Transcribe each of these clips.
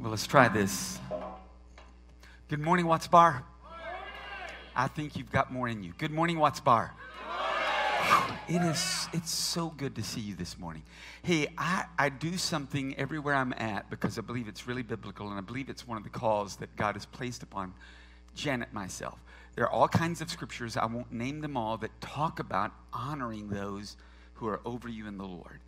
Well, let's try this. Good morning, Watts Bar. I think you've got more in you. Good morning, Watts Bar. It is, it's so good to see you this morning. Hey, I, I do something everywhere I'm at because I believe it's really biblical and I believe it's one of the calls that God has placed upon Janet myself. There are all kinds of scriptures, I won't name them all, that talk about honoring those who are over you in the Lord.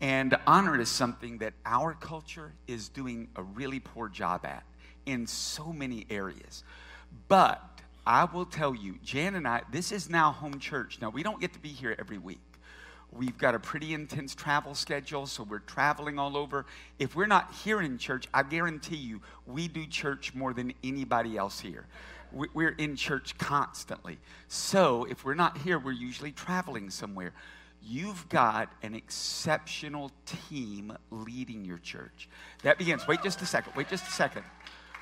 And honor is something that our culture is doing a really poor job at in so many areas. But I will tell you, Jan and I, this is now home church. Now, we don't get to be here every week. We've got a pretty intense travel schedule, so we're traveling all over. If we're not here in church, I guarantee you, we do church more than anybody else here. We're in church constantly. So if we're not here, we're usually traveling somewhere. You've got an exceptional team leading your church. That begins, wait just a second, wait just a second.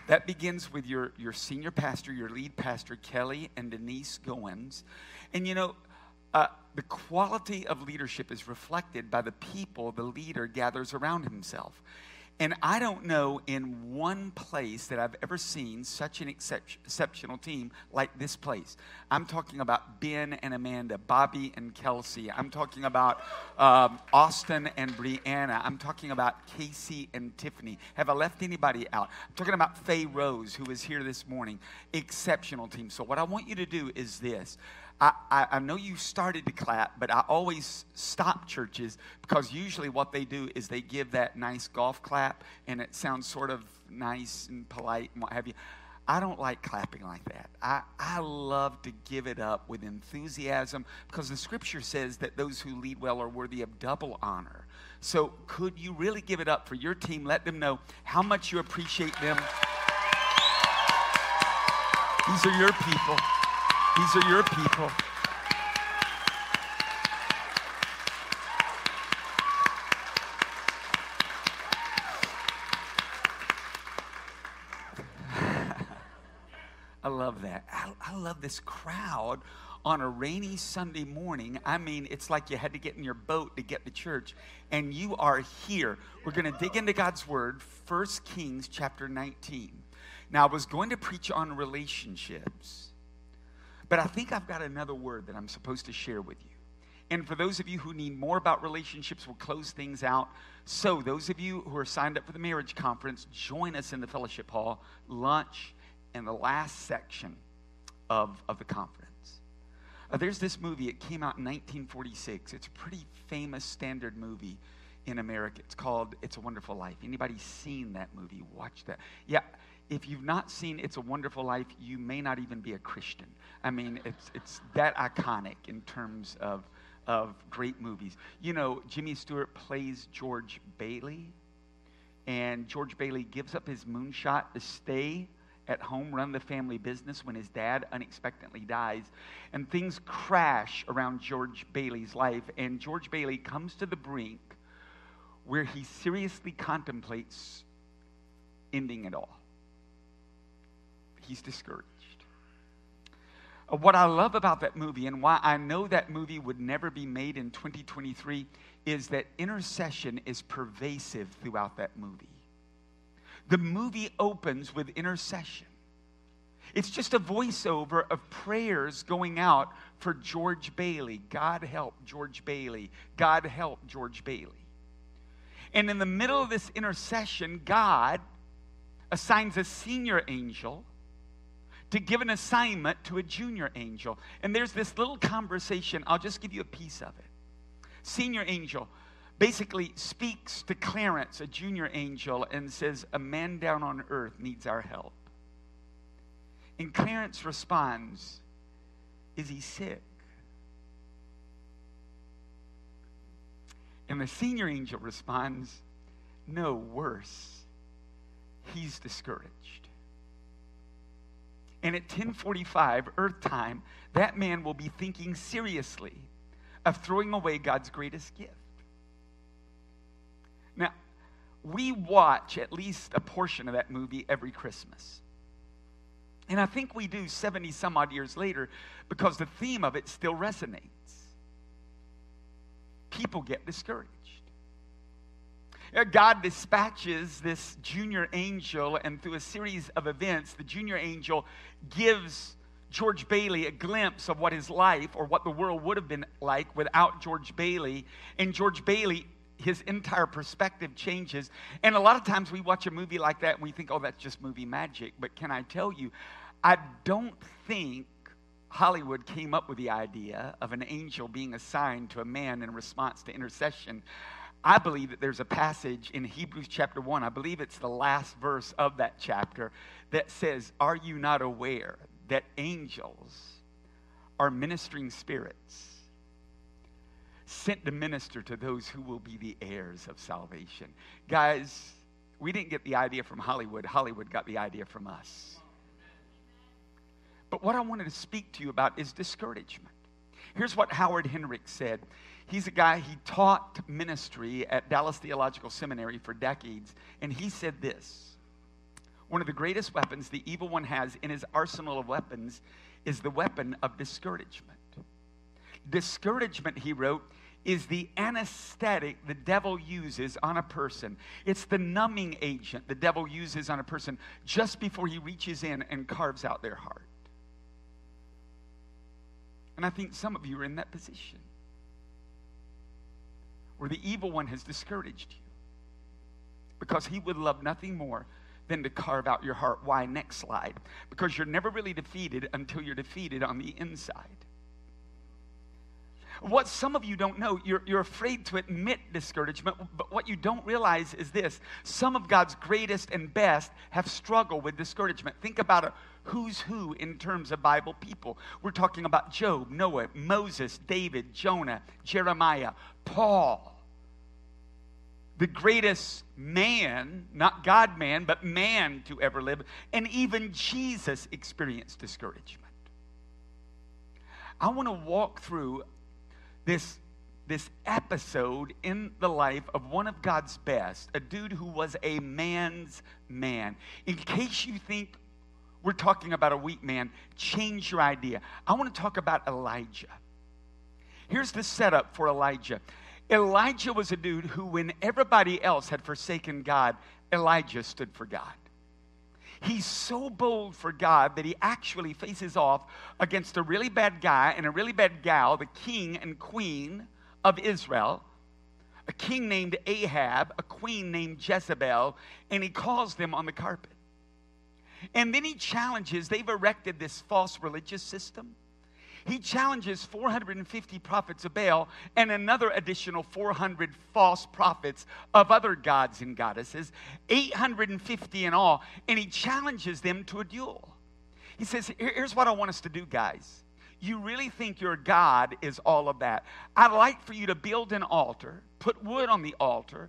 That begins with your, your senior pastor, your lead pastor, Kelly and Denise Goins. And you know, uh, the quality of leadership is reflected by the people the leader gathers around himself. And I don't know in one place that I've ever seen such an exceptional team like this place. I'm talking about Ben and Amanda, Bobby and Kelsey. I'm talking about um, Austin and Brianna. I'm talking about Casey and Tiffany. Have I left anybody out? I'm talking about Faye Rose, who is here this morning. Exceptional team. So, what I want you to do is this. I, I, I, know you started to clap, but I always stop churches because usually what they do is they give that nice golf clap and it sounds sort of nice and polite and what have you. I don't like clapping like that. I, I love to give it up with enthusiasm because the scripture says that those who lead well are worthy of double honor. So, could you really give it up for your team? Let them know how much you appreciate them. These are your people. These are your people. I love that. I, I, love this crowd on a rainy Sunday morning. I mean, it's like you had to get in your boat to get to church, and you are here. We're going to dig into God's Word, 1 Kings chapter 19. Now, I was going to preach on relationships but I think I've got another word that I'm supposed to share with you. And for those of you who need more about relationships, we'll close things out. So, those of you who are signed up for the marriage conference, join us in the fellowship hall, lunch, and the last section of, of the conference. Uh, there's this movie, it came out in 1946. It's a pretty famous standard movie in America. It's called It's a Wonderful Life. Anybody seen that movie? Watch that. Yeah, if you've not seen It's a Wonderful Life, you may not even be a Christian. I mean, it's, it's that iconic in terms of, of great movies. You know, Jimmy Stewart plays George Bailey, and George Bailey gives up his moonshot to stay at home, run the family business when his dad unexpectedly dies. And things crash around George Bailey's life, and George Bailey comes to the brink where he seriously contemplates ending it all he's discouraged. Uh, what I love about that movie and why I know that movie would never be made in 2023 is that intercession is pervasive throughout that movie. The movie opens with intercession. It's just a voiceover of prayers going out for George Bailey. God help George Bailey. God help George Bailey. And in the middle of this intercession, God assigns a senior angel to give an assignment to a junior angel. And there's this little conversation. I'll just give you a piece of it. Senior angel basically speaks to Clarence, a junior angel, and says, A man down on earth needs our help. And Clarence responds, Is he sick? And the senior angel responds, No, worse. He's discouraged. And at 1045 Earth time, that man will be thinking seriously of throwing away God's greatest gift. Now, we watch at least a portion of that movie every Christmas. And I think we do 70 some odd years later because the theme of it still resonates. People get discouraged. Uh, God dispatches this junior angel, and through a series of events, the junior angel gives George Bailey a glimpse of what his life or what the world would have been like without George Bailey. And George Bailey, his entire perspective changes. And a lot of times we watch a movie like that and we think, oh, that's just movie magic. But can I tell you, I don't think Hollywood came up with the idea of an angel being assigned to a man in response to intercession. I believe that there's a passage in Hebrews chapter 1, I believe it's the last verse of that chapter, that says, Are you not aware that angels are ministering spirits sent to minister to those who will be the heirs of salvation. Guys, we didn't get the idea from Hollywood, Hollywood got the idea from us. But what I wanted to speak to you about is discouragement. Here's what Howard Hendricks said. He's a guy, he taught ministry at Dallas Theological Seminary for decades, and he said this one of the greatest weapons the evil one has in his arsenal of weapons is the weapon of discouragement. Discouragement, he wrote, is the anesthetic the devil uses on a person. It's the numbing agent the devil uses on a person just before he reaches in and carves out their heart. And I think some of you are in that position where the evil one has discouraged you because he would love nothing more than to carve out your heart. Why? Next slide. Because you're never really defeated until you're defeated on the inside. What some of you don't know, you're, you're afraid to admit discouragement, but what you don't realize is this some of God's greatest and best have struggled with discouragement. Think about a who's who in terms of Bible people. We're talking about Job, Noah, Moses, David, Jonah, Jeremiah, Paul the greatest man, not God man, but man to ever live. And even Jesus experienced discouragement. I want to walk through this, this episode in the life of one of God's best, a dude who was a man's man. In case you think we're talking about a weak man, change your idea. I want to talk about Elijah. Here's the setup for Elijah. Elijah was a dude who, when everybody else had forsaken God, Elijah stood for God. He's so bold for God that he actually faces off against a really bad guy and a really bad gal, the king and queen of Israel, a king named Ahab, a queen named Jezebel, and he calls them on the carpet. And then he challenges, they've erected this false religious system he challenges 450 prophets of Baal and another additional 400 false prophets of other gods and goddesses, 850 in all, and he challenges them to a duel. He says, Here's what I want us to do, guys. You really think your God is all of that. I'd like for you to build an altar, put wood on the altar,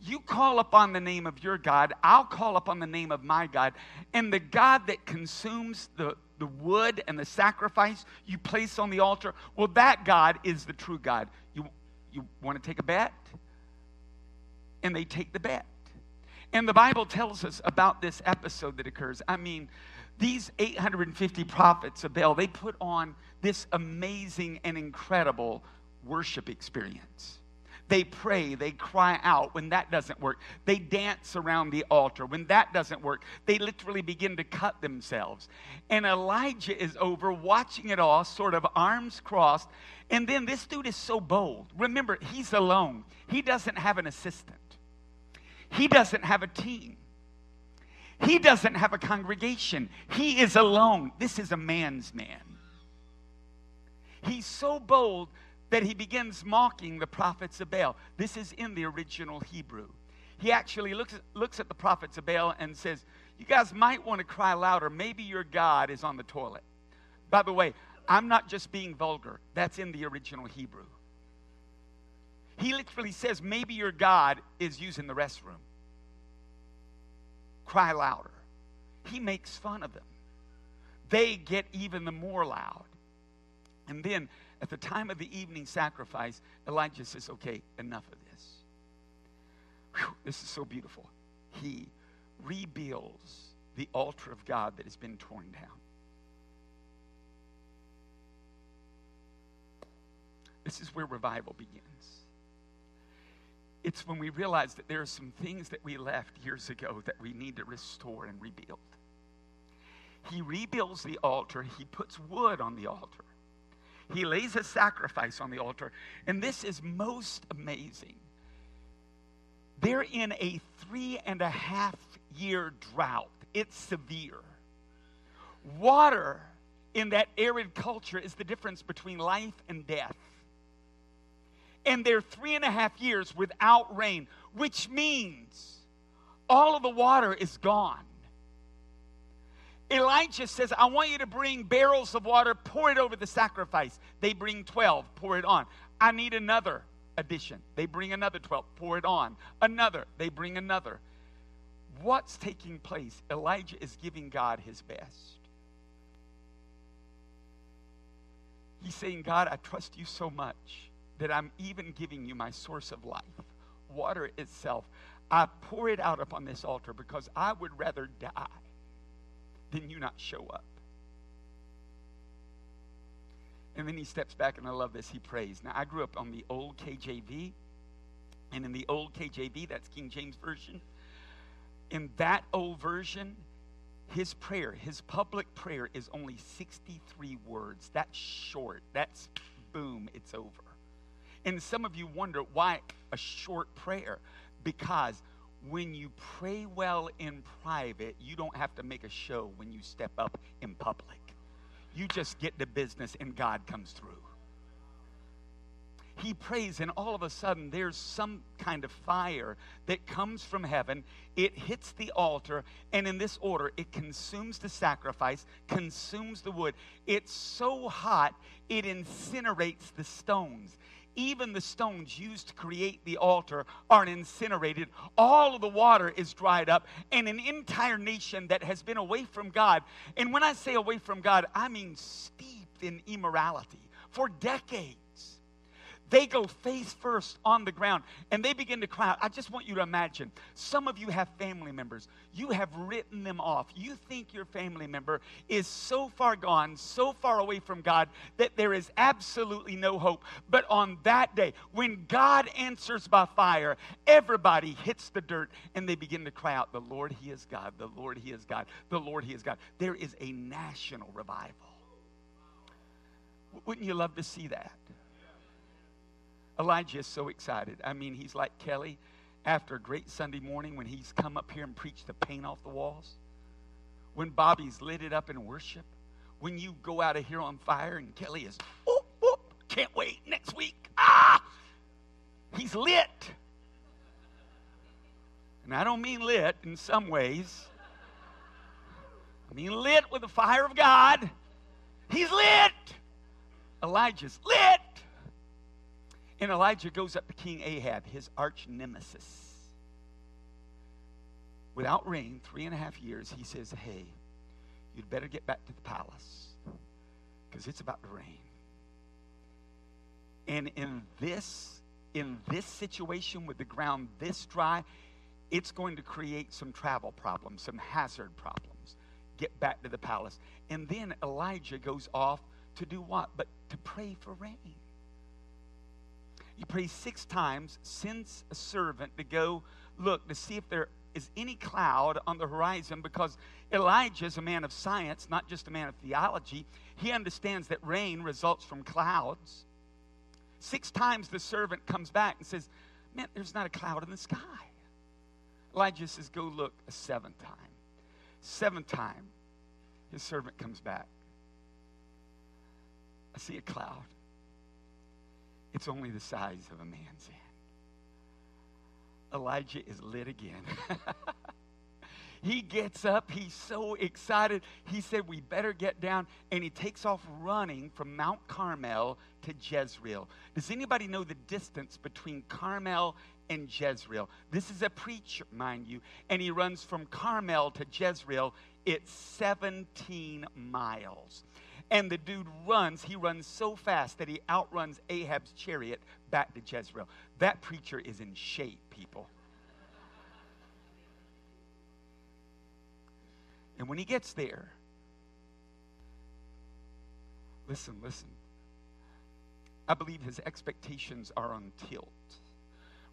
you call upon the name of your God, I'll call upon the name of my God, and the God that consumes the, the wood and the sacrifice you place on the altar, well, that God is the true God. You, you want to take a bet? And they take the bet. And the Bible tells us about this episode that occurs. I mean, these 850 prophets of Baal, they put on this amazing and incredible worship experience. They pray, they cry out. When that doesn't work, they dance around the altar. When that doesn't work, they literally begin to cut themselves. And Elijah is over watching it all, sort of arms crossed. And then this dude is so bold. Remember, he's alone, he doesn't have an assistant, he doesn't have a team. He doesn't have a congregation. He is alone. This is a man's man. He's so bold that he begins mocking the prophets of Baal. This is in the original Hebrew. He actually looks, looks at the prophets of Baal and says, You guys might want to cry louder. Maybe your God is on the toilet. By the way, I'm not just being vulgar, that's in the original Hebrew. He literally says, Maybe your God is using the restroom. Cry louder. He makes fun of them. They get even the more loud. And then at the time of the evening sacrifice, Elijah says, Okay, enough of this. Whew, this is so beautiful. He rebuilds the altar of God that has been torn down. This is where revival begins. it's when we realize that there are some things that we left years ago that we need to restore and rebuild. He rebuilds the altar, he puts wood on the altar, he lays a sacrifice on the altar. And this is most amazing. They're in a three and a half year drought, it's severe. Water in that arid culture is the difference between life and death. And they're three and a half years without rain, which means all of the water is gone. Elijah says, I want you to bring barrels of water, pour it over the sacrifice. They bring 12, pour it on. I need another addition. They bring another 12, pour it on. Another, they bring another. What's taking place? Elijah is giving God his best. He's saying, God, I trust you so much that I'm even giving you my source of life, water itself. I pour it out upon this altar because I would rather die than you not show up. And then he steps back, and I love this. He prays. Now, I grew up on the old KJV, and in the old KJV, that's King James Version, in that old version, his prayer, his public prayer, is only 63 words. That's short. That's boom, it's over. And some of you wonder why a short prayer? Because when you pray well in private, you don't have to make a show when you step up in public. You just get to business and God comes through. He prays, and all of a sudden, there's some kind of fire that comes from heaven. It hits the altar, and in this order, it consumes the sacrifice, consumes the wood. It's so hot, it incinerates the stones even the stones used to create the altar are incinerated. All of the water is dried up, and an entire nation that has been away from God. And when I say away from God, I mean steeped in immorality for decades they go face first on the ground and they begin to cry out. I just want you to imagine some of you have family members. You have written them off. You think your family member is so far gone, so far away from God that there is absolutely no hope. But on that day, when God answers by fire, everybody hits the dirt and they begin to cry out, The Lord, He is God. The Lord, He is God. The Lord, He is God. There is a national revival. Wouldn't you love to see that? Elijah is so excited. I mean, he's like Kelly after a great Sunday morning when he's come up here and preached the paint off the walls. When Bobby's lit it up in worship. When you go out of here on fire and Kelly is, oh, oh, can't wait next week. Ah! He's lit. And I don't mean lit in some ways. I mean lit with the fire of God. He's lit. Elijah's lit. And Elijah goes up to King Ahab, his arch nemesis. Without rain, three and a half years, he says, Hey, you'd better get back to the palace because it's about to rain. And in this, in this situation with the ground this dry, it's going to create some travel problems, some hazard problems. Get back to the palace. And then Elijah goes off to do what? But to pray for rain. He prays six times, sends a servant to go look to see if there is any cloud on the horizon because Elijah is a man of science, not just a man of theology. He understands that rain results from clouds. Six times the servant comes back and says, Man, there's not a cloud in the sky. Elijah says, Go look a seventh time. Seventh time, his servant comes back. I see a cloud. It's only the size of a man's hand. Elijah is lit again. he gets up. He's so excited. He said, We better get down. And he takes off running from Mount Carmel to Jezreel. Does anybody know the distance between Carmel and Jezreel? This is a preacher, mind you. And he runs from Carmel to Jezreel. It's 17 miles. And the dude runs. He runs so fast that he outruns Ahab's chariot back to Jezreel. That preacher is in shape, people. And when he gets there, listen, listen. I believe his expectations are on tilt.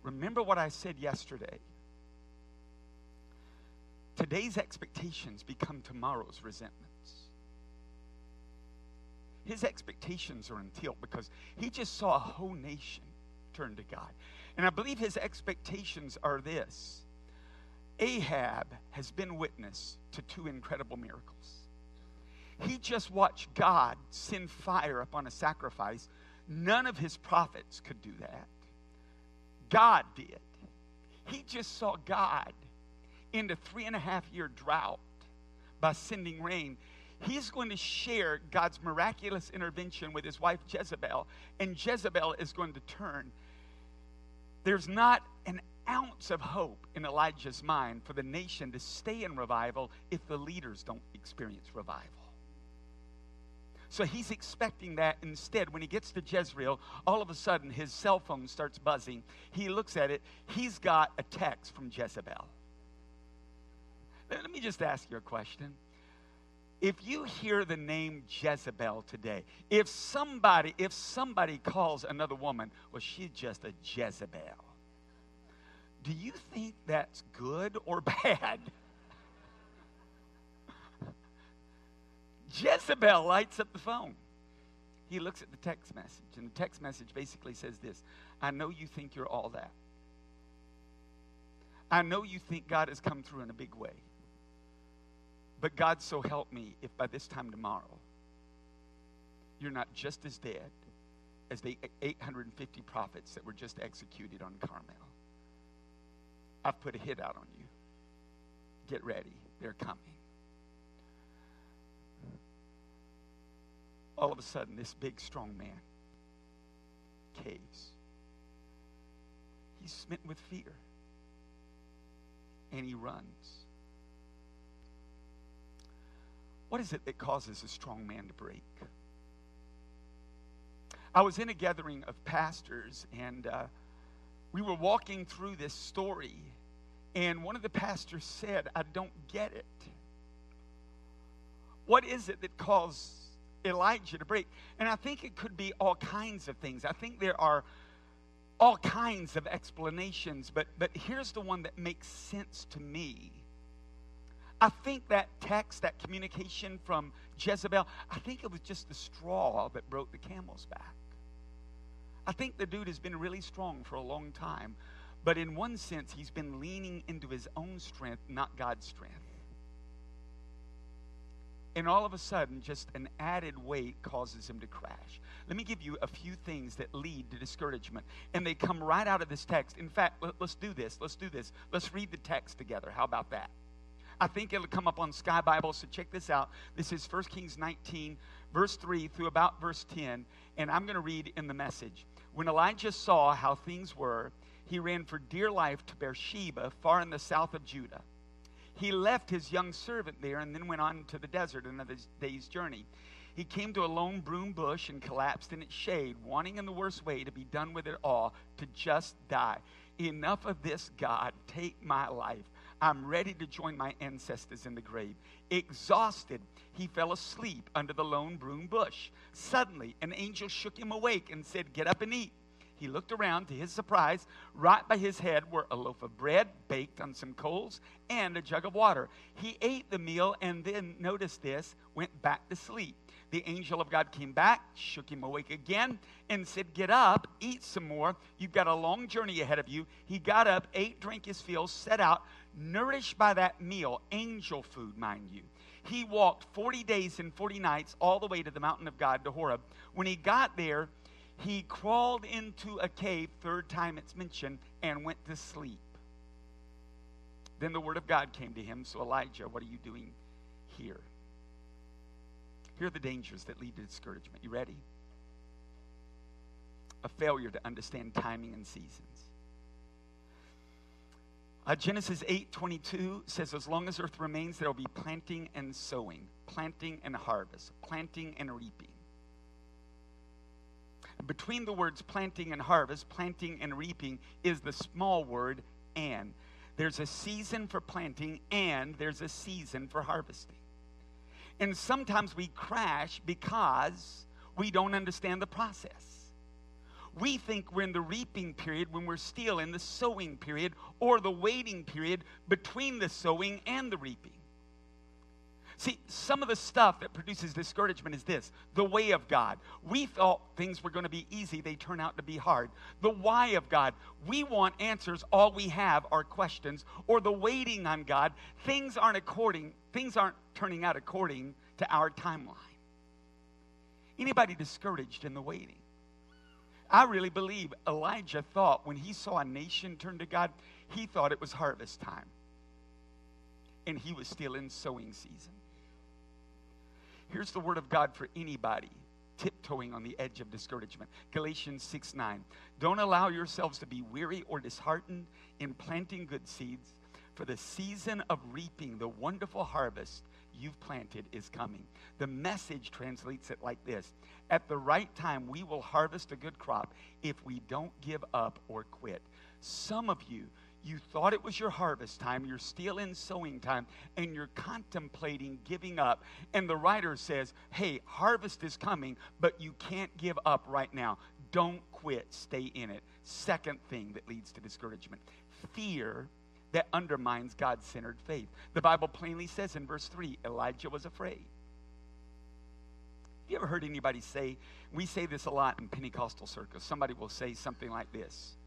Remember what I said yesterday. Today's expectations become tomorrow's resentments. His expectations are until because he just saw a whole nation turn to God. And I believe his expectations are this Ahab has been witness to two incredible miracles. He just watched God send fire upon a sacrifice. None of his prophets could do that. God did. He just saw God end a three and a half year drought by sending rain. He's going to share God's miraculous intervention with his wife Jezebel, and Jezebel is going to turn. There's not an ounce of hope in Elijah's mind for the nation to stay in revival if the leaders don't experience revival. So he's expecting that instead, when he gets to Jezreel, all of a sudden his cell phone starts buzzing. He looks at it, he's got a text from Jezebel. Let me just ask you a question. If you hear the name Jezebel today, if somebody, if somebody calls another woman, well, she's just a Jezebel, do you think that's good or bad? Jezebel lights up the phone. He looks at the text message, and the text message basically says this I know you think you're all that. I know you think God has come through in a big way. But God, so help me if by this time tomorrow you're not just as dead as the 850 prophets that were just executed on Carmel. I've put a hit out on you. Get ready, they're coming. All of a sudden, this big, strong man caves. He's smitten with fear. And he runs. What is it that causes a strong man to break? I was in a gathering of pastors, and uh, we were walking through this story, and one of the pastors said, I don't get it. What is it that caused Elijah to break? And I think it could be all kinds of things. I think there are all kinds of explanations, but, but here's the one that makes sense to me I think that text, that communication from Jezebel, I think it was just the straw that broke the camel's back. I think the dude has been really strong for a long time, but in one sense, he's been leaning into his own strength, not God's strength. And all of a sudden, just an added weight causes him to crash. Let me give you a few things that lead to discouragement. And they come right out of this text. In fact, let, us do this. Let's do this. Let's read the text together. How about that? I think it'll come up on Sky Bible. So check this out. This is 1 Kings 19, verse 3 through about verse 10. And I'm going to read in the message. When Elijah saw how things were, he ran for dear life to Beersheba, far in the south of Judah. He left his young servant there and then went on to the desert another day's journey. He came to a lone broom bush and collapsed in its shade, wanting in the worst way to be done with it all, to just die. Enough of this, God. Take my life. I'm ready to join my ancestors in the grave. Exhausted, he fell asleep under the lone broom bush. Suddenly, an angel shook him awake and said, Get up and eat. He looked around. To his surprise, right by his head were a loaf of bread baked on some coals and a jug of water. He ate the meal and then, notice this, went back to sleep. The angel of God came back, shook him awake again, and said, Get up, eat some more. You've got a long journey ahead of you. He got up, ate, drank his fill, set out, nourished by that meal, angel food, mind you. He walked 40 days and 40 nights all the way to the mountain of God, to Horeb. When he got there, he crawled into a cave, third time it's mentioned, and went to sleep. Then the word of God came to him. So, Elijah, what are you doing here? Here are the dangers that lead to discouragement. You ready? A failure to understand timing and seasons. Uh, Genesis 8 22 says, As long as earth remains, there will be planting and sowing, planting and harvest, planting and reaping. Between the words planting and harvest, planting and reaping is the small word and. There's a season for planting and there's a season for harvesting. And sometimes we crash because we don't understand the process. We think we're in the reaping period when we're still in the sowing period or the waiting period between the sowing and the reaping. See, some of the stuff that produces discouragement is this the way of God. We thought things were going to be easy, they turn out to be hard. The why of God. We want answers, all we have are questions. Or the waiting on God. Things aren't according, things aren't turning out according to our timeline. Anybody discouraged in the waiting? I really believe Elijah thought when he saw a nation turn to God, he thought it was harvest time. And he was still in sowing season. Here's the word of God for anybody tiptoeing on the edge of discouragement. Galatians 6 9. Don't allow yourselves to be weary or disheartened in planting good seeds, for the season of reaping the wonderful harvest you've planted is coming. The message translates it like this At the right time, we will harvest a good crop if we don't give up or quit. Some of you, you thought it was your harvest time, you're still in sowing time, and you're contemplating giving up. And the writer says, Hey, harvest is coming, but you can't give up right now. Don't quit, stay in it. Second thing that leads to discouragement fear that undermines God centered faith. The Bible plainly says in verse 3 Elijah was afraid. Have you ever heard anybody say, we say this a lot in Pentecostal circles. Somebody will say something like this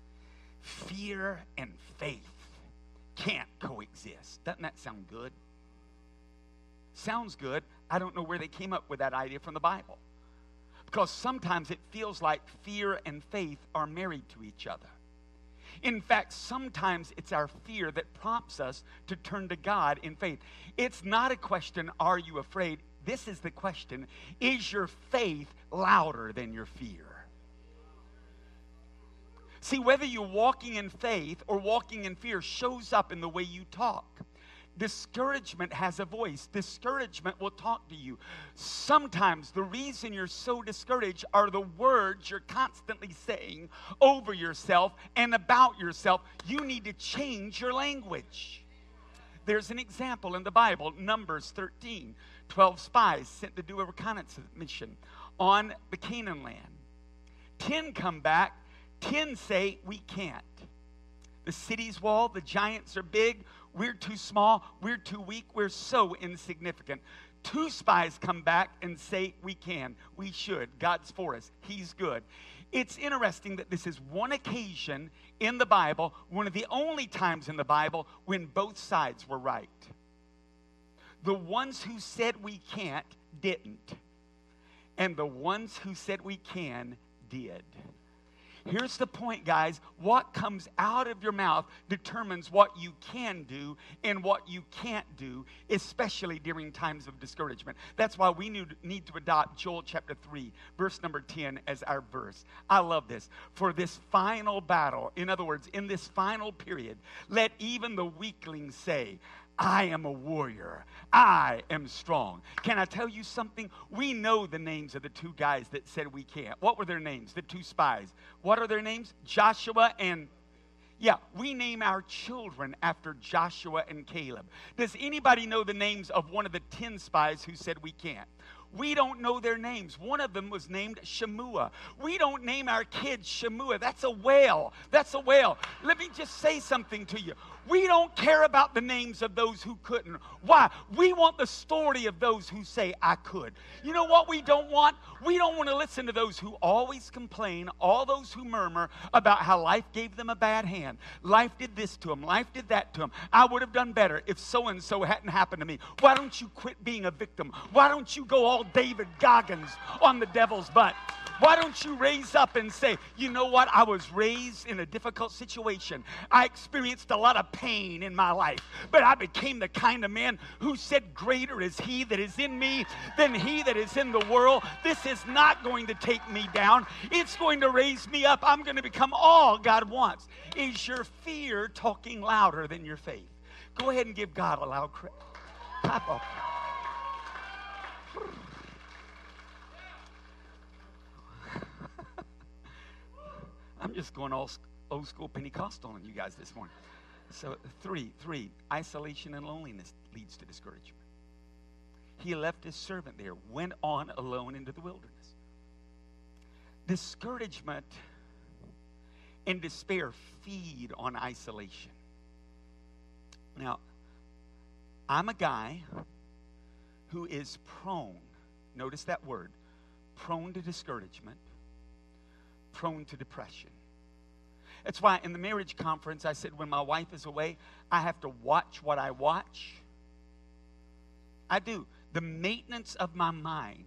Fear and faith can't coexist. Doesn't that sound good? Sounds good. I don't know where they came up with that idea from the Bible. Because sometimes it feels like fear and faith are married to each other. In fact, sometimes it's our fear that prompts us to turn to God in faith. It's not a question, are you afraid? This is the question Is your faith louder than your fear? See, whether you're walking in faith or walking in fear shows up in the way you talk. Discouragement has a voice. Discouragement will talk to you. Sometimes the reason you're so discouraged are the words you're constantly saying over yourself and about yourself. You need to change your language. There's an example in the Bible, Numbers 13. 12 spies sent to do a reconnaissance mission on the Canaan land. 10 come back, 10 say, We can't. The city's wall, the giants are big, we're too small. We're too weak. We're so insignificant. Two spies come back and say, We can. We should. God's for us. He's good. It's interesting that this is one occasion in the Bible, one of the only times in the Bible when both sides were right. The ones who said we can't didn't, and the ones who said we can did. Here's the point, guys. What comes out of your mouth determines what you can do and what you can't do, especially during times of discouragement. That's why we need to adopt Joel chapter 3, verse number 10 as our verse. I love this. For this final battle, in other words, in this final period, let even the weakling say, I am a warrior. I am strong. Can I tell you something? We know the names of the two guys that said we can't. What were their names? The two spies. What are their names? Joshua and yeah, we name our children after Joshua and Caleb. Does anybody know the names of one of the 10 spies who said we can't? We don't know their names. One of them was named Shammua. We don't name our kids Shammua. That's a whale. That's a whale. Let me just say something to you. We don't care about the names of those who couldn't. Why? We want the story of those who say, I could. You know what we don't want? We don't want to listen to those who always complain, all those who murmur about how life gave them a bad hand. Life did this to them, life did that to them. I would have done better if so and so hadn't happened to me. Why don't you quit being a victim? Why don't you go all David Goggins on the devil's butt? Why don't you raise up and say, you know what? I was raised in a difficult situation. I experienced a lot of pain in my life, but I became the kind of man who said, Greater is he that is in me than he that is in the world. This is not going to take me down, it's going to raise me up. I'm going to become all God wants. Is your fear talking louder than your faith? Go ahead and give God a loud clap up. I'm just going all old school Pentecostal on you guys this morning. So, three, three, isolation and loneliness leads to discouragement. He left his servant there, went on alone into the wilderness. Discouragement and despair feed on isolation. Now, I'm a guy who is prone, notice that word, prone to discouragement, prone to depression. That's why in the marriage conference, I said, when my wife is away, I have to watch what I watch. I do. The maintenance of my mind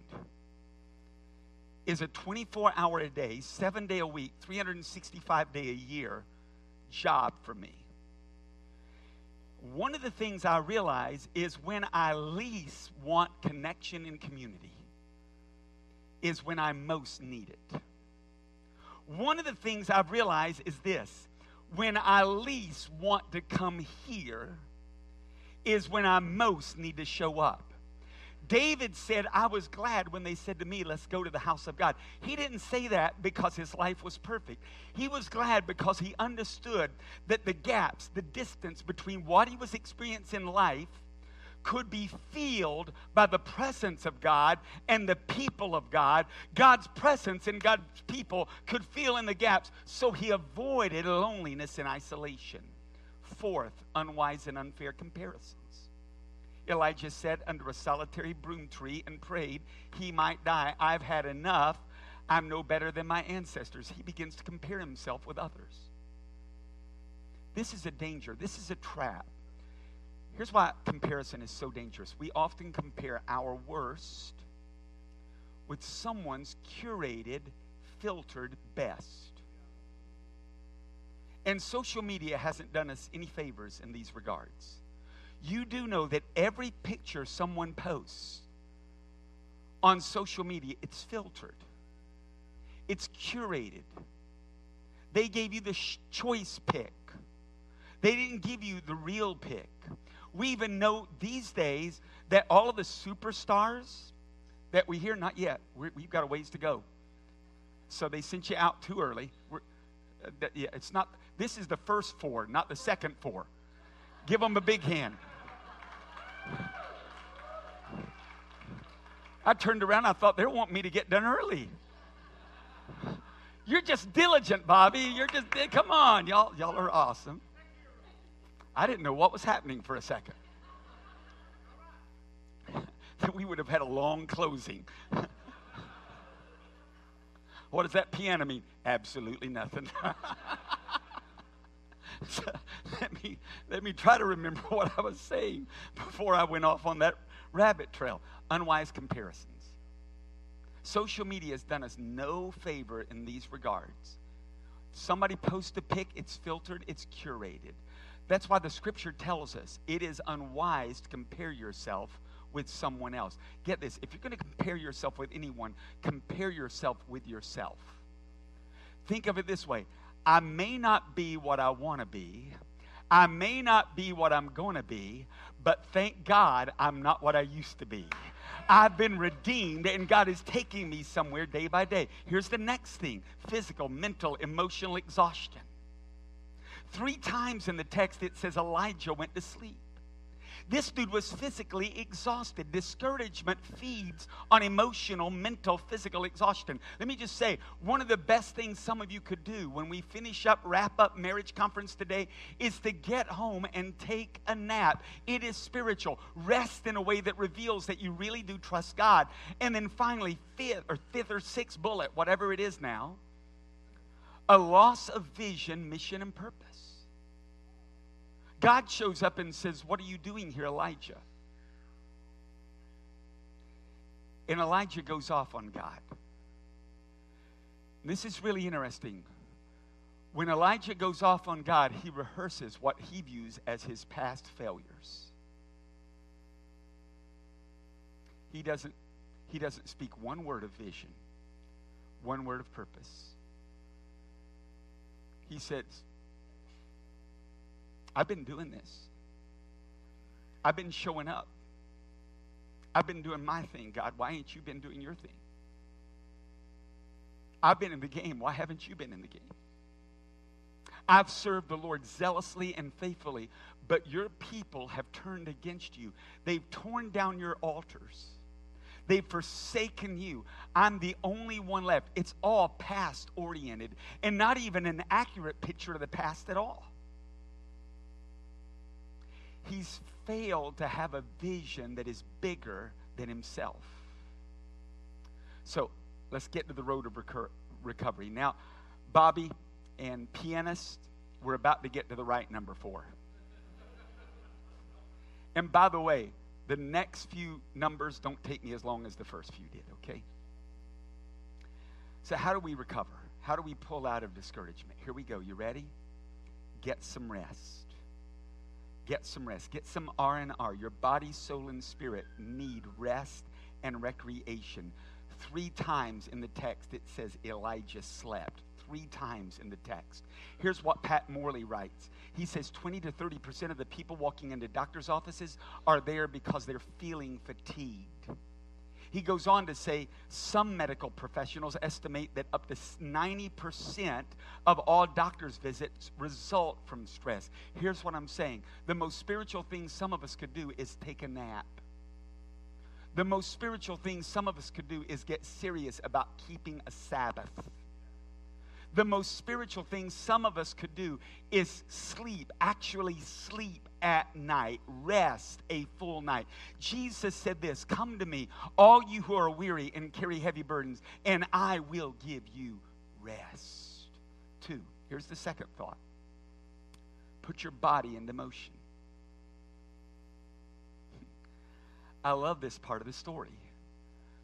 is a 24 hour a day, seven day a week, 365 day a year job for me. One of the things I realize is when I least want connection and community, is when I most need it. One of the things I've realized is this when I least want to come here, is when I most need to show up. David said, I was glad when they said to me, Let's go to the house of God. He didn't say that because his life was perfect. He was glad because he understood that the gaps, the distance between what he was experiencing in life could be filled by the presence of God and the people of God. God's presence and God's people could fill in the gaps, so he avoided loneliness and isolation. Fourth, unwise and unfair comparisons. Elijah sat under a solitary broom tree and prayed he might die. I've had enough. I'm no better than my ancestors. He begins to compare himself with others. This is a danger. This is a trap. Here's why comparison is so dangerous. We often compare our worst with someone's curated, filtered best. And social media hasn't done us any favors in these regards you do know that every picture someone posts on social media, it's filtered, it's curated. They gave you the sh- choice pick, they didn't give you the real pick. We even know these days that all of the superstars that we hear, not yet, we have got a ways to go. So they sent you out too early. Uh, yeah, it's not, this is the first four, not the second four. Give them a big hand. I turned around, I thought they want me to get done early. You're just diligent, Bobby. You're just, come on, y'all, y'all are awesome. I didn't know what was happening for a second. That we would have had a long closing. what does that piano mean? Absolutely nothing. so let me let me try to remember what I was saying before I went off on that rabbit trail unwise comparisons. Social media has done us no favor in these regards. Somebody posts a pic, it's filtered, it's curated. That's why the scripture tells us it is unwise to compare yourself with someone else. Get this if you're going to compare yourself with anyone, compare yourself with yourself. Think of it this way I may not be what I want to be, I may not be what I'm going to be, but thank God I'm not what I used to be. I've been redeemed and God is taking me somewhere day by day. Here's the next thing physical, mental, emotional exhaustion. Three times in the text it says Elijah went to sleep. This dude was physically exhausted. Discouragement feeds on emotional, mental, physical exhaustion. Let me just say one of the best things some of you could do when we finish up, wrap up marriage conference today is to get home and take a nap. It is spiritual. Rest in a way that reveals that you really do trust God. And then finally, fifth or fifth or sixth bullet, whatever it is now, a loss of vision, mission, and purpose. God shows up and says, What are you doing here, Elijah? And Elijah goes off on God. This is really interesting. When Elijah goes off on God, he rehearses what he views as his past failures. He doesn't, he doesn't speak one word of vision, one word of purpose. He says, I've been doing this. I've been showing up. I've been doing my thing, God. Why ain't you been doing your thing? I've been in the game. Why haven't you been in the game? I've served the Lord zealously and faithfully, but your people have turned against you. They've torn down your altars. They've forsaken you. I'm the only one left. It's all past oriented and not even an accurate picture of the past at all. He's failed to have a vision that is bigger than himself. So let's get to the road of recur- recovery. Now, Bobby and pianist, we're about to get to the right number four. And by the way, the next few numbers don't take me as long as the first few did, okay? So, how do we recover? How do we pull out of discouragement? Here we go. You ready? Get some rest. Get some rest. Get some R&R. Your body, soul and spirit need rest and recreation. 3 times in the text it says Elijah slept. 3 times in the text. Here's what Pat Morley writes. He says 20 to 30% of the people walking into doctors' offices are there because they're feeling fatigued. He goes on to say some medical professionals estimate that up to 90% of all doctor's visits result from stress. Here's what I'm saying the most spiritual thing some of us could do is take a nap. The most spiritual thing some of us could do is get serious about keeping a Sabbath the most spiritual thing some of us could do is sleep, actually sleep at night, rest a full night. Jesus said this Come to me, all you who are weary and carry heavy burdens, and I will give you rest. Two, here's the second thought put your body into motion. I love this part of the story.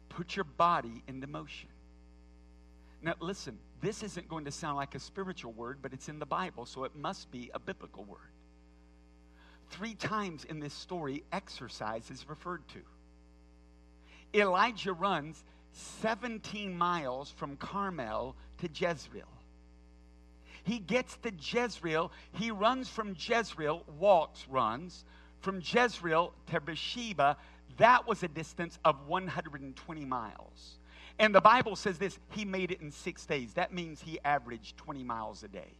Put your body into motion. Now, listen, this isn't going to sound like a spiritual word, but it's in the Bible, so it must be a biblical word. Three times in this story, exercise is referred to. Elijah runs 17 miles from Carmel to Jezreel. He gets to Jezreel. He runs from Jezreel, walks, runs from Jezreel to Beersheba. That was a distance of 120 miles. And the Bible says this He made it in six days. That means he averaged 20 miles a day.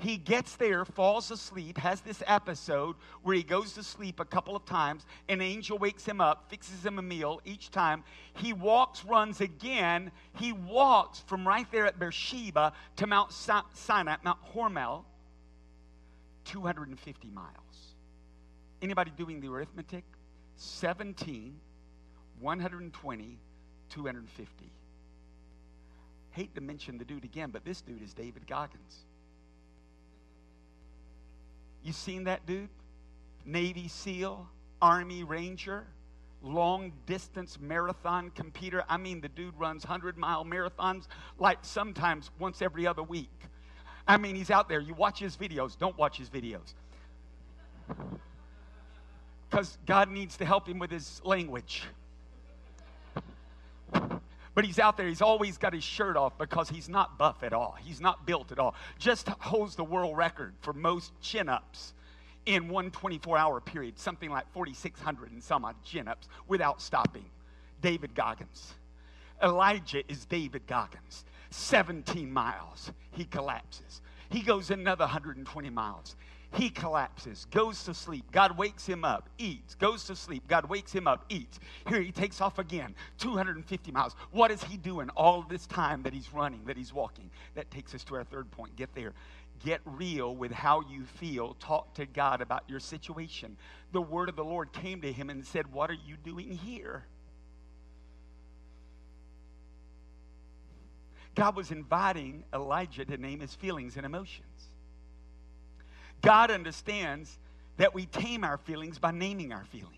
He gets there, falls asleep, has this episode where he goes to sleep a couple of times. An angel wakes him up, fixes him a meal each time. He walks, runs again. He walks from right there at Beersheba to Mount Sinai, Mount Horeb, 250 miles. Anybody doing the arithmetic? 17, 120, 250. Hate to mention the dude again, but this dude is David Goggins. You seen that dude? Navy SEAL, Army Ranger, long distance marathon competitor. I mean, the dude runs 100 mile marathons like sometimes once every other week. I mean, he's out there. You watch his videos. Don't watch his videos. Because God needs to help him with his language. But he's out there, he's always got his shirt off because he's not buff at all. He's not built at all. Just holds the world record for most chin ups in one 24 hour period, something like 4,600 and some odd chin ups without stopping. David Goggins. Elijah is David Goggins. 17 miles, he collapses. He goes another 120 miles. He collapses, goes to sleep. God wakes him up, eats, goes to sleep. God wakes him up, eats. Here he takes off again, 250 miles. What is he doing all this time that he's running, that he's walking? That takes us to our third point. Get there. Get real with how you feel. Talk to God about your situation. The word of the Lord came to him and said, What are you doing here? God was inviting Elijah to name his feelings and emotions. God understands that we tame our feelings by naming our feelings.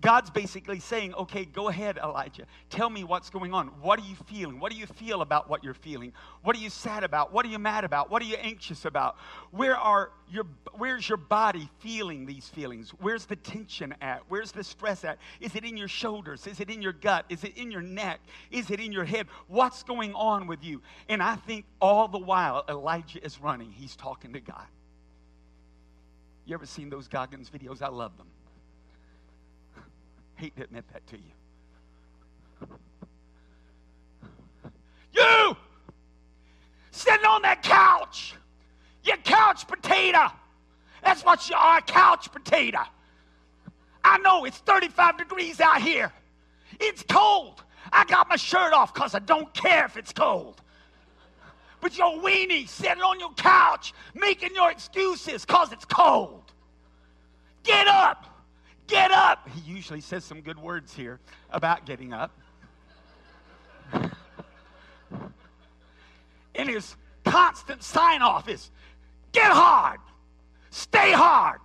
God's basically saying, okay, go ahead, Elijah. Tell me what's going on. What are you feeling? What do you feel about what you're feeling? What are you sad about? What are you mad about? What are you anxious about? Where are your, where's your body feeling these feelings? Where's the tension at? Where's the stress at? Is it in your shoulders? Is it in your gut? Is it in your neck? Is it in your head? What's going on with you? And I think all the while Elijah is running, he's talking to God. You ever seen those Goggins videos? I love them. Hate to admit that to you. You sitting on that couch, you couch potato. That's what you are, couch potato. I know it's 35 degrees out here. It's cold. I got my shirt off because I don't care if it's cold. But your weenie sitting on your couch making your excuses because it's cold. Get up. Get up. He usually says some good words here about getting up. and his constant sign off is get hard, stay hard.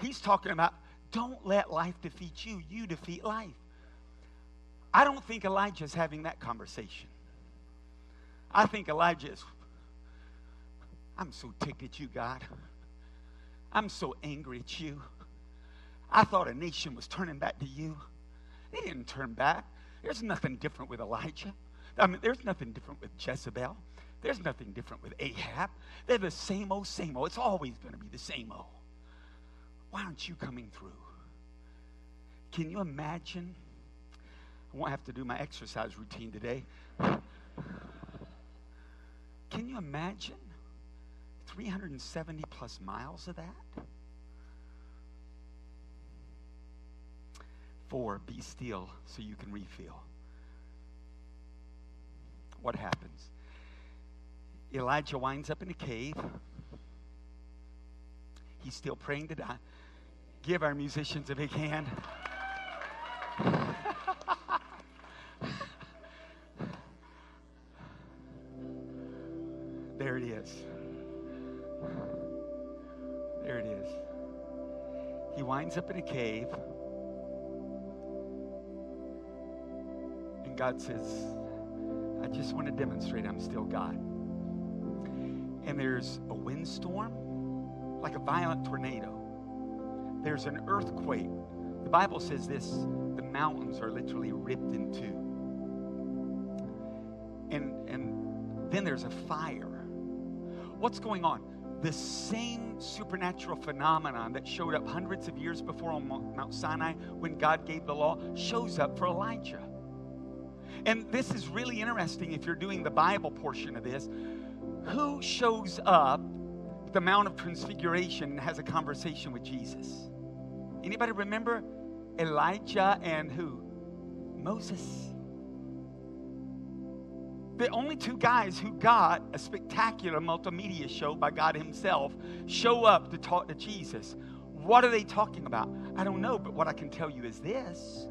He's talking about don't let life defeat you, you defeat life. I don't think Elijah's having that conversation. I think Elijah is, I'm so ticked at you, God. I'm so angry at you. I thought a nation was turning back to you. They didn't turn back. There's nothing different with Elijah. I mean, there's nothing different with Jezebel. There's nothing different with Ahab. They're the same old, same old. It's always going to be the same old. Why aren't you coming through? Can you imagine? I won't have to do my exercise routine today. Can you imagine 370 plus miles of that? Four, be still so you can refill. What happens? Elijah winds up in a cave. He's still praying to die. Give our musicians a big hand. Is. Uh-huh. There it is. He winds up in a cave. And God says, I just want to demonstrate I'm still God. And there's a windstorm, like a violent tornado. There's an earthquake. The Bible says this the mountains are literally ripped in two. And, and then there's a fire. What's going on? The same supernatural phenomenon that showed up hundreds of years before on Mount Sinai when God gave the law shows up for Elijah. And this is really interesting if you're doing the Bible portion of this. Who shows up the Mount of Transfiguration and has a conversation with Jesus? Anybody remember Elijah and who? Moses. The only two guys who got a spectacular multimedia show by God Himself show up to talk to Jesus. What are they talking about? I don't know, but what I can tell you is this.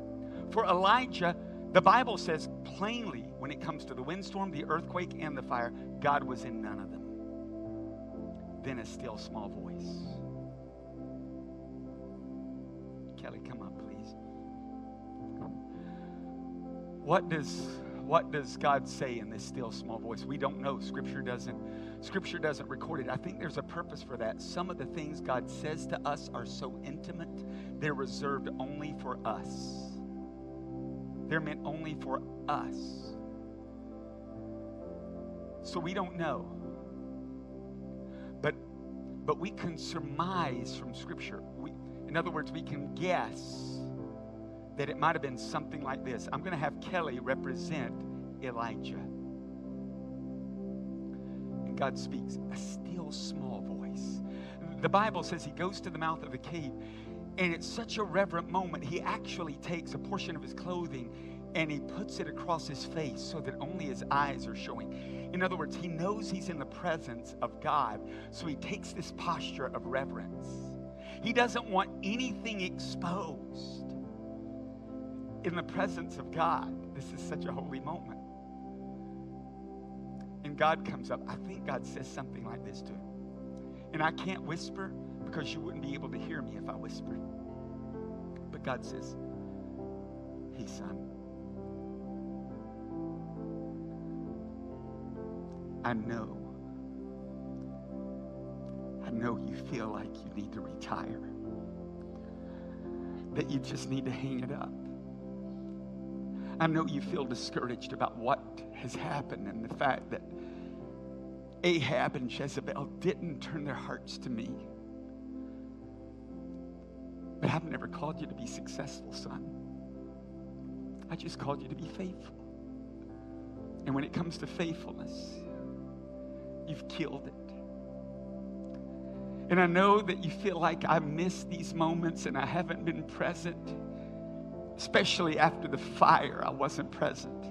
For Elijah, the Bible says plainly when it comes to the windstorm, the earthquake, and the fire, God was in none of them. Then a still small voice. Kelly, come up, please. What does what does God say in this still small voice? We don't know. Scripture doesn't Scripture doesn't record it. I think there's a purpose for that. Some of the things God says to us are so intimate, they're reserved only for us. They're meant only for us. So we don't know. But but we can surmise from scripture. We, in other words, we can guess that it might have been something like this. I'm going to have Kelly represent Elijah. And God speaks a still small voice. The Bible says he goes to the mouth of the cave and it's such a reverent moment, he actually takes a portion of his clothing and he puts it across his face so that only his eyes are showing. In other words, he knows he's in the presence of God, so he takes this posture of reverence. He doesn't want anything exposed. In the presence of God, this is such a holy moment. And God comes up. I think God says something like this to him. And I can't whisper because you wouldn't be able to hear me if I whispered. But God says, Hey, son, I know. I know you feel like you need to retire, that you just need to hang it up. I know you feel discouraged about what has happened and the fact that Ahab and Jezebel didn't turn their hearts to me. But I've never called you to be successful, son. I just called you to be faithful. And when it comes to faithfulness, you've killed it. And I know that you feel like I missed these moments and I haven't been present, especially after the fire, I wasn't present.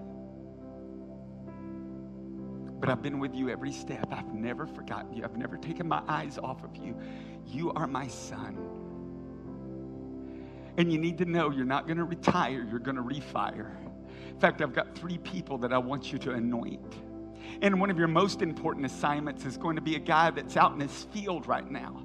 But I've been with you every step. I've never forgotten you. I've never taken my eyes off of you. You are my son. And you need to know you're not going to retire, you're going to refire. In fact, I've got three people that I want you to anoint. And one of your most important assignments is going to be a guy that's out in his field right now.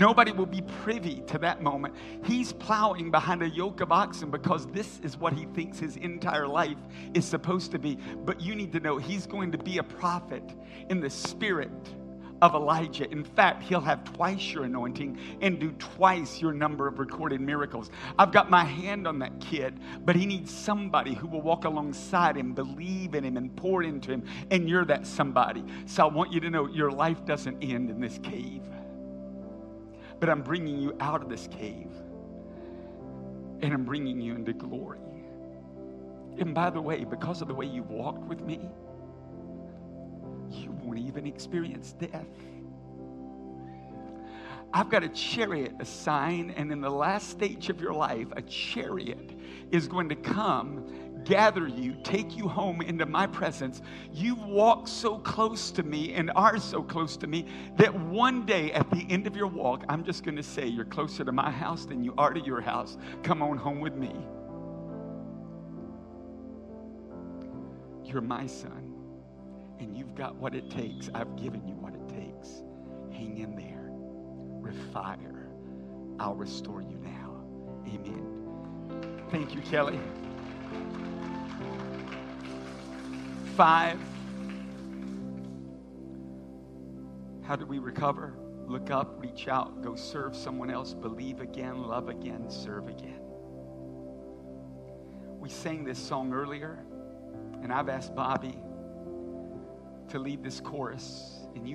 Nobody will be privy to that moment. He's plowing behind a yoke of oxen because this is what he thinks his entire life is supposed to be. But you need to know he's going to be a prophet in the spirit of Elijah. In fact, he'll have twice your anointing and do twice your number of recorded miracles. I've got my hand on that kid, but he needs somebody who will walk alongside him, believe in him, and pour into him. And you're that somebody. So I want you to know your life doesn't end in this cave, but I'm bringing you out of this cave and I'm bringing you into glory. And by the way, because of the way you've walked with me, you won't even experience death. I've got a chariot, a sign, and in the last stage of your life, a chariot is going to come, gather you, take you home into my presence. You walk so close to me and are so close to me that one day at the end of your walk, I'm just going to say, You're closer to my house than you are to your house. Come on home with me. You're my son and you've got what it takes. I've given you what it takes. Hang in there. Refire. I'll restore you now. Amen. Thank you, Kelly. Five. How do we recover? Look up, reach out, go serve someone else, believe again, love again, serve again. We sang this song earlier, and I've asked Bobby to lead this chorus.